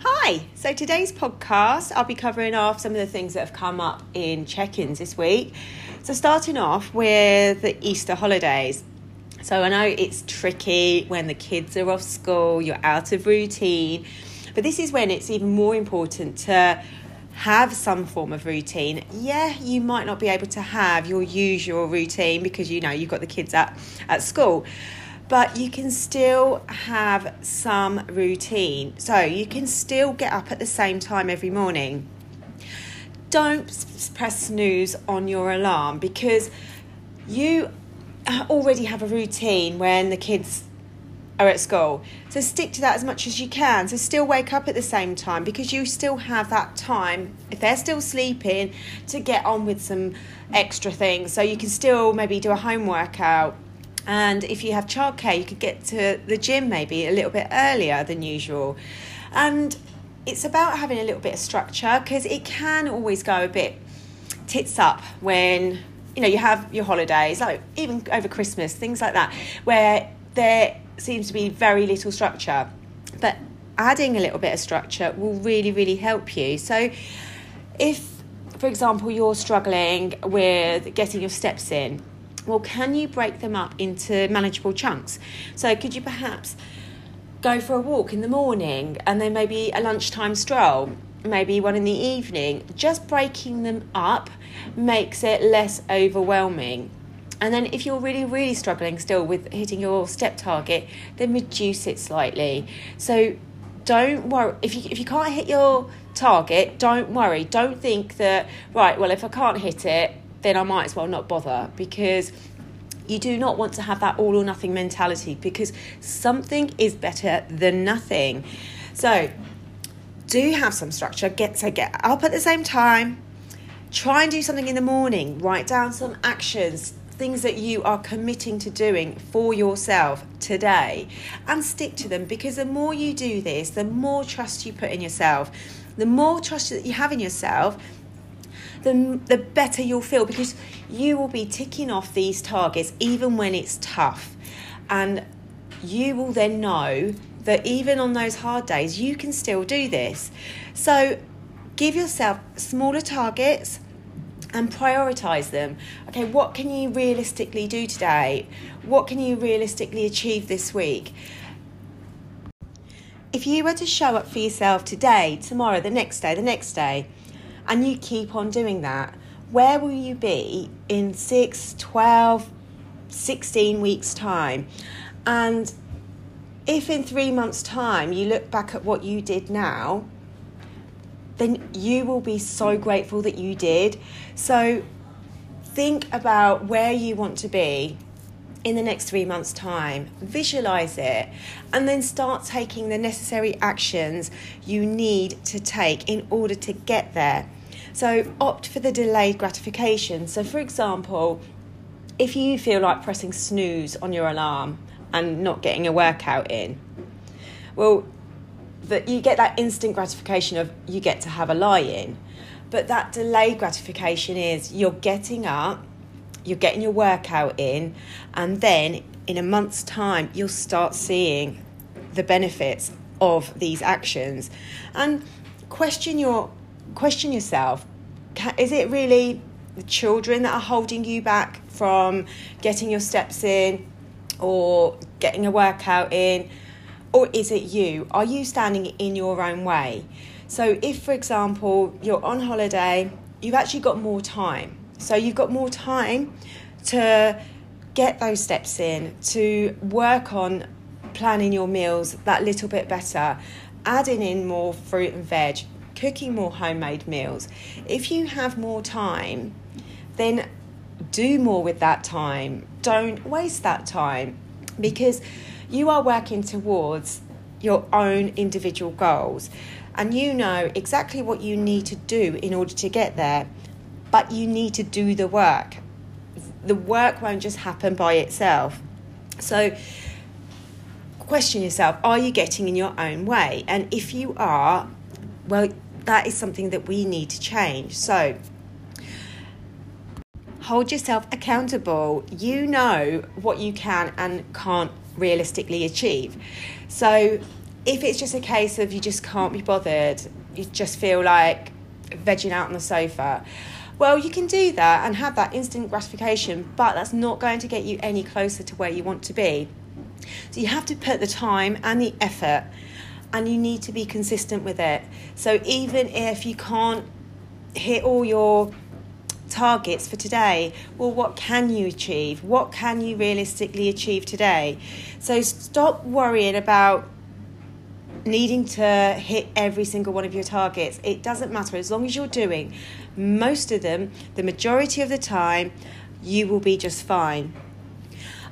Hi, so today's podcast, I'll be covering off some of the things that have come up in check ins this week. So, starting off with the Easter holidays. So, I know it's tricky when the kids are off school, you're out of routine, but this is when it's even more important to have some form of routine. Yeah, you might not be able to have your usual routine because you know you've got the kids at, at school but you can still have some routine. So you can still get up at the same time every morning. Don't press snooze on your alarm because you already have a routine when the kids are at school. So stick to that as much as you can. So still wake up at the same time because you still have that time, if they're still sleeping, to get on with some extra things. So you can still maybe do a home workout and if you have childcare, you could get to the gym maybe a little bit earlier than usual. And it's about having a little bit of structure because it can always go a bit tits up when you know you have your holidays, like even over Christmas, things like that, where there seems to be very little structure. But adding a little bit of structure will really, really help you. So if for example, you're struggling with getting your steps in, well, can you break them up into manageable chunks? So, could you perhaps go for a walk in the morning and then maybe a lunchtime stroll, maybe one in the evening? Just breaking them up makes it less overwhelming. And then, if you're really, really struggling still with hitting your step target, then reduce it slightly. So, don't worry if you if you can't hit your target. Don't worry. Don't think that right. Well, if I can't hit it, then I might as well not bother because you do not want to have that all or nothing mentality because something is better than nothing. So, do have some structure. Get so get up at the same time. Try and do something in the morning. Write down some actions, things that you are committing to doing for yourself today, and stick to them because the more you do this, the more trust you put in yourself. The more trust that you have in yourself, the, the better you'll feel because you will be ticking off these targets even when it's tough. And you will then know that even on those hard days, you can still do this. So give yourself smaller targets and prioritize them. Okay, what can you realistically do today? What can you realistically achieve this week? If you were to show up for yourself today, tomorrow, the next day, the next day, and you keep on doing that, where will you be in 6, 12, 16 weeks' time? And if in three months' time you look back at what you did now, then you will be so grateful that you did. So think about where you want to be in the next three months' time. Visualize it and then start taking the necessary actions you need to take in order to get there. So opt for the delayed gratification. So, for example, if you feel like pressing snooze on your alarm and not getting a workout in, well, that you get that instant gratification of you get to have a lie in. But that delayed gratification is you're getting up, you're getting your workout in, and then in a month's time, you'll start seeing the benefits of these actions. And question your question yourself is it really the children that are holding you back from getting your steps in or getting a workout in? Or is it you? Are you standing in your own way? So, if, for example, you're on holiday, you've actually got more time. So, you've got more time to get those steps in, to work on planning your meals that little bit better, adding in more fruit and veg, cooking more homemade meals. If you have more time, then do more with that time. Don't waste that time because you are working towards your own individual goals and you know exactly what you need to do in order to get there, but you need to do the work. The work won't just happen by itself. So, question yourself are you getting in your own way? And if you are, well, that is something that we need to change. So, hold yourself accountable. You know what you can and can't realistically achieve. So, if it's just a case of you just can't be bothered, you just feel like vegging out on the sofa, well, you can do that and have that instant gratification, but that's not going to get you any closer to where you want to be. So you have to put the time and the effort, and you need to be consistent with it. So even if you can't hit all your targets for today. Well, what can you achieve? What can you realistically achieve today? So stop worrying about needing to hit every single one of your targets. It doesn't matter as long as you're doing most of them, the majority of the time, you will be just fine.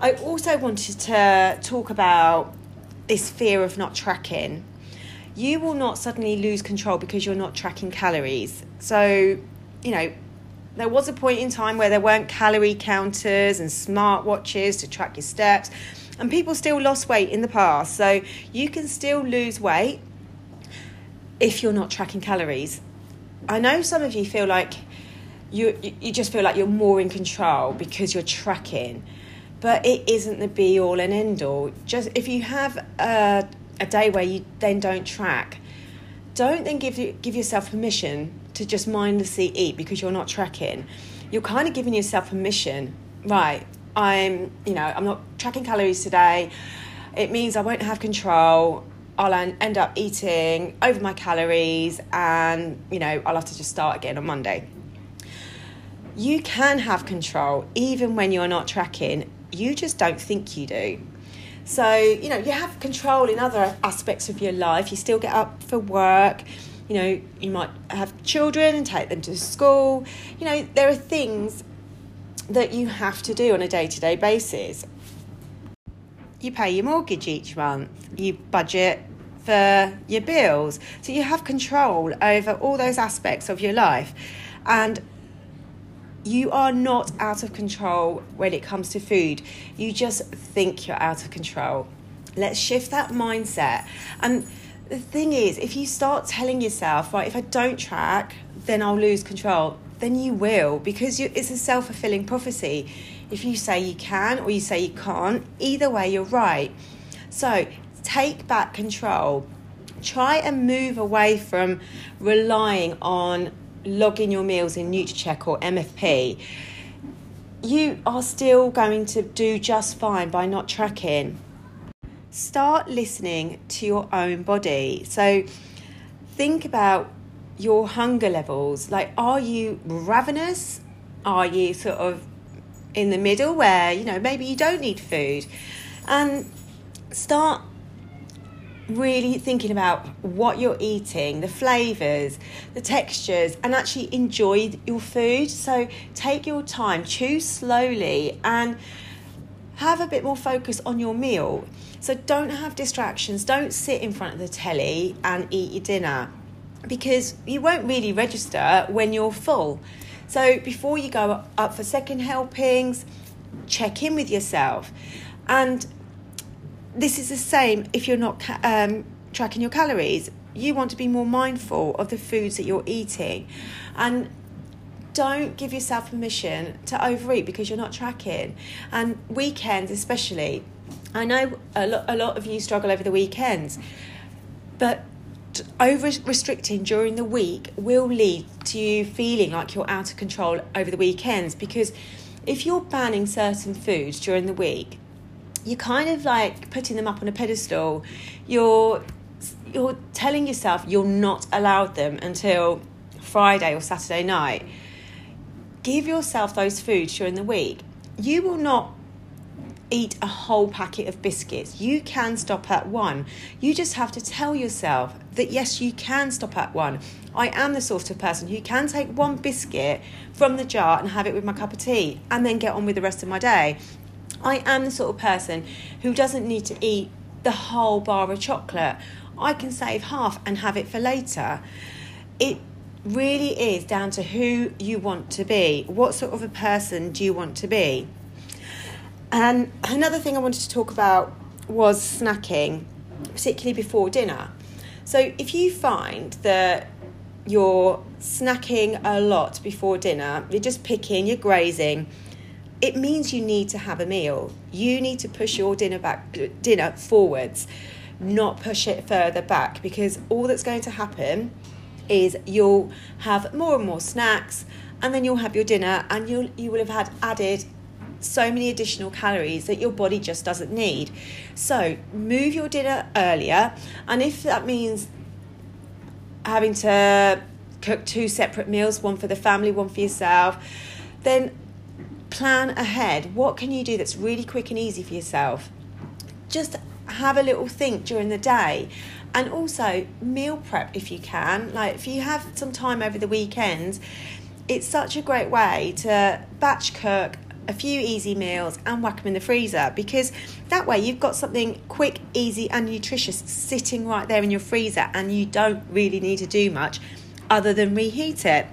I also wanted to talk about this fear of not tracking. You will not suddenly lose control because you're not tracking calories. So, you know, there was a point in time where there weren't calorie counters and smartwatches to track your steps, and people still lost weight in the past. So you can still lose weight if you're not tracking calories. I know some of you feel like you you just feel like you're more in control because you're tracking, but it isn't the be all and end all. Just if you have a, a day where you then don't track, don't then give give yourself permission to just mindlessly eat because you're not tracking. You're kind of giving yourself permission, right? I'm, you know, I'm not tracking calories today. It means I won't have control. I'll end up eating over my calories and, you know, I'll have to just start again on Monday. You can have control even when you're not tracking. You just don't think you do. So, you know, you have control in other aspects of your life. You still get up for work you know, you might have children and take them to school. You know, there are things that you have to do on a day to day basis. You pay your mortgage each month, you budget for your bills. So you have control over all those aspects of your life. And you are not out of control when it comes to food. You just think you're out of control. Let's shift that mindset. And the thing is, if you start telling yourself, right, if I don't track, then I'll lose control, then you will because you, it's a self fulfilling prophecy. If you say you can or you say you can't, either way, you're right. So take back control. Try and move away from relying on logging your meals in Nutracheck or MFP. You are still going to do just fine by not tracking start listening to your own body. So think about your hunger levels. Like, are you ravenous? Are you sort of in the middle where, you know, maybe you don't need food? And start really thinking about what you're eating, the flavors, the textures, and actually enjoy your food. So take your time, choose slowly, and have a bit more focus on your meal. So don't have distractions. Don't sit in front of the telly and eat your dinner because you won't really register when you're full. So before you go up for second helpings, check in with yourself. And this is the same if you're not um, tracking your calories. You want to be more mindful of the foods that you're eating. And don't give yourself permission to overeat because you're not tracking. And weekends, especially, I know a lot, a lot of you struggle over the weekends, but over restricting during the week will lead to you feeling like you're out of control over the weekends because if you're banning certain foods during the week, you're kind of like putting them up on a pedestal. You're you're telling yourself you're not allowed them until Friday or Saturday night. Give yourself those foods during the week. You will not eat a whole packet of biscuits. You can stop at one. You just have to tell yourself that yes, you can stop at one. I am the sort of person who can take one biscuit from the jar and have it with my cup of tea and then get on with the rest of my day. I am the sort of person who doesn't need to eat the whole bar of chocolate. I can save half and have it for later. It really is down to who you want to be. What sort of a person do you want to be? And another thing I wanted to talk about was snacking, particularly before dinner. So if you find that you're snacking a lot before dinner, you're just picking, you're grazing, it means you need to have a meal. You need to push your dinner back dinner forwards not push it further back because all that's going to happen is you'll have more and more snacks and then you'll have your dinner and you'll you will have had added so many additional calories that your body just doesn't need. So, move your dinner earlier and if that means having to cook two separate meals, one for the family, one for yourself, then plan ahead. What can you do that's really quick and easy for yourself? Just have a little think during the day and also meal prep if you can. Like if you have some time over the weekend, it's such a great way to batch cook a few easy meals and whack them in the freezer because that way you've got something quick, easy, and nutritious sitting right there in your freezer, and you don't really need to do much other than reheat it.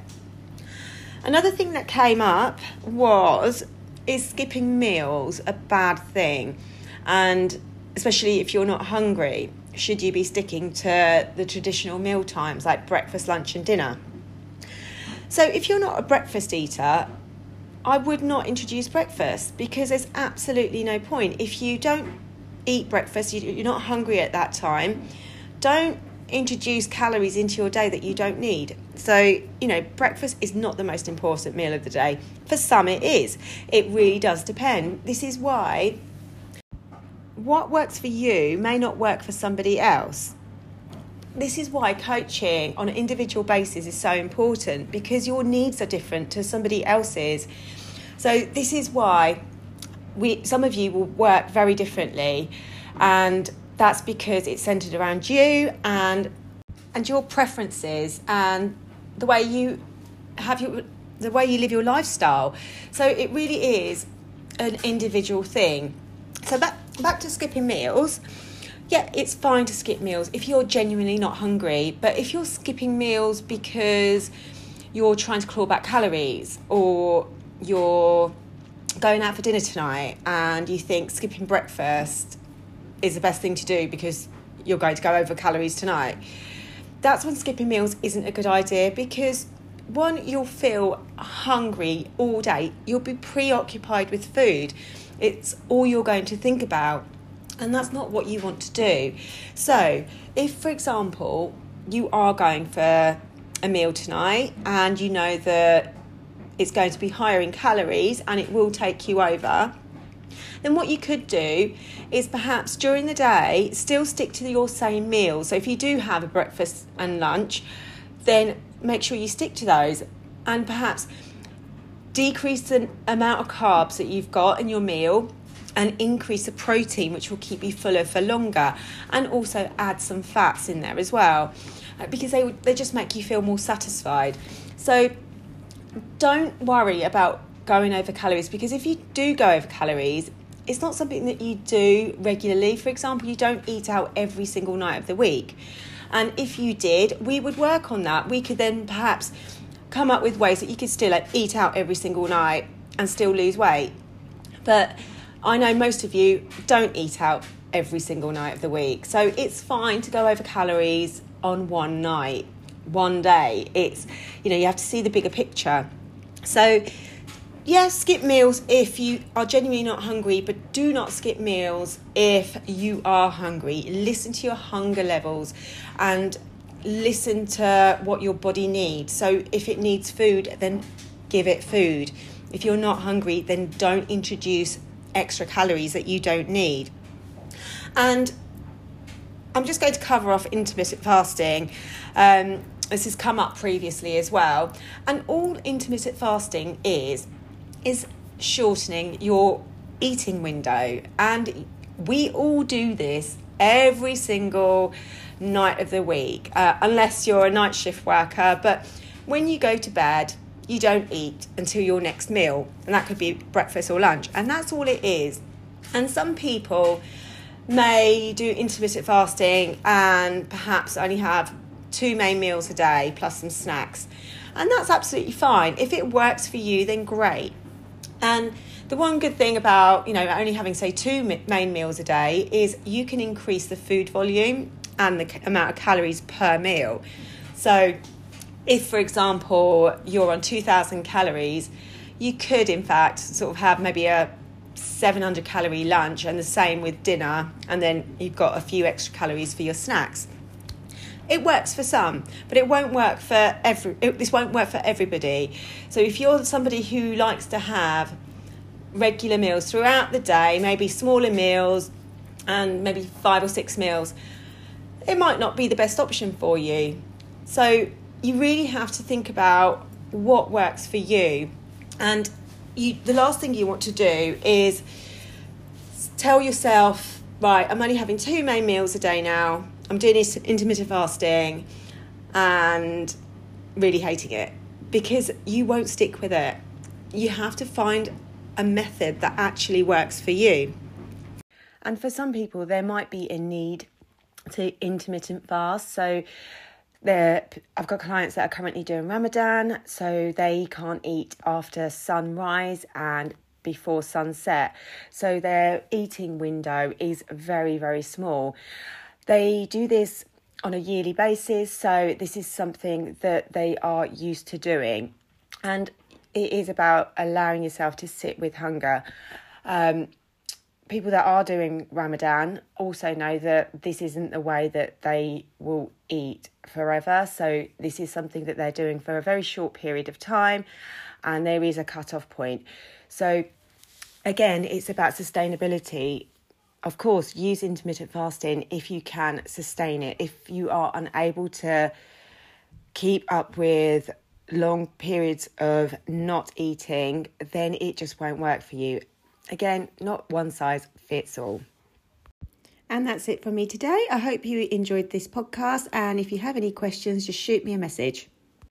Another thing that came up was is skipping meals a bad thing? And especially if you're not hungry, should you be sticking to the traditional meal times like breakfast, lunch, and dinner? So, if you're not a breakfast eater, I would not introduce breakfast because there's absolutely no point. If you don't eat breakfast, you're not hungry at that time, don't introduce calories into your day that you don't need. So, you know, breakfast is not the most important meal of the day. For some, it is. It really does depend. This is why what works for you may not work for somebody else. This is why coaching on an individual basis is so important because your needs are different to somebody else's. So, this is why we some of you will work very differently and that's because it's centered around you and and your preferences and the way you have your the way you live your lifestyle. So it really is an individual thing. So back back to skipping meals. Yeah, it's fine to skip meals if you're genuinely not hungry, but if you're skipping meals because you're trying to claw back calories or you're going out for dinner tonight and you think skipping breakfast is the best thing to do because you're going to go over calories tonight. That's when skipping meals isn't a good idea because one, you'll feel hungry all day, you'll be preoccupied with food. It's all you're going to think about, and that's not what you want to do. So, if for example, you are going for a meal tonight and you know that it's going to be higher in calories and it will take you over, then what you could do is perhaps during the day still stick to your same meal. So if you do have a breakfast and lunch, then make sure you stick to those and perhaps decrease the amount of carbs that you've got in your meal and increase the protein which will keep you fuller for longer and also add some fats in there as well uh, because they they just make you feel more satisfied so don't worry about going over calories because if you do go over calories it's not something that you do regularly. For example, you don't eat out every single night of the week. And if you did, we would work on that. We could then perhaps come up with ways that you could still like, eat out every single night and still lose weight. But I know most of you don't eat out every single night of the week. So it's fine to go over calories on one night, one day. It's, you know, you have to see the bigger picture. So yeah, skip meals if you are genuinely not hungry, but do not skip meals if you are hungry. Listen to your hunger levels and listen to what your body needs. So, if it needs food, then give it food. If you're not hungry, then don't introduce extra calories that you don't need. And I'm just going to cover off intermittent fasting. Um, this has come up previously as well. And all intermittent fasting is is shortening your eating window. And we all do this every single night of the week, uh, unless you're a night shift worker. But when you go to bed, you don't eat until your next meal, and that could be breakfast or lunch, and that's all it is. And some people may do intermittent fasting and perhaps only have two main meals a day plus some snacks, and that's absolutely fine. If it works for you, then great. And the one good thing about, you know, only having, say, two main meals a day is you can increase the food volume and the amount of calories per meal. So, if, for example, you're on 2,000 calories, you could, in fact, sort of have maybe a 700 calorie lunch and the same with dinner, and then you've got a few extra calories for your snacks. It works for some, but it won't work for every. It, this won't work for everybody. So if you're somebody who likes to have regular meals throughout the day, maybe smaller meals, and maybe five or six meals, it might not be the best option for you. So you really have to think about what works for you. And you, the last thing you want to do is tell yourself, right, I'm only having two main meals a day now. I'm doing intermittent fasting and really hating it because you won't stick with it. You have to find a method that actually works for you. And for some people, there might be a need to intermittent fast. So there, I've got clients that are currently doing Ramadan, so they can't eat after sunrise and before sunset. So their eating window is very, very small. They do this on a yearly basis, so this is something that they are used to doing. And it is about allowing yourself to sit with hunger. Um, people that are doing Ramadan also know that this isn't the way that they will eat forever. So, this is something that they're doing for a very short period of time, and there is a cut off point. So, again, it's about sustainability. Of course, use intermittent fasting if you can sustain it. If you are unable to keep up with long periods of not eating, then it just won't work for you. Again, not one size fits all. And that's it for me today. I hope you enjoyed this podcast. And if you have any questions, just shoot me a message.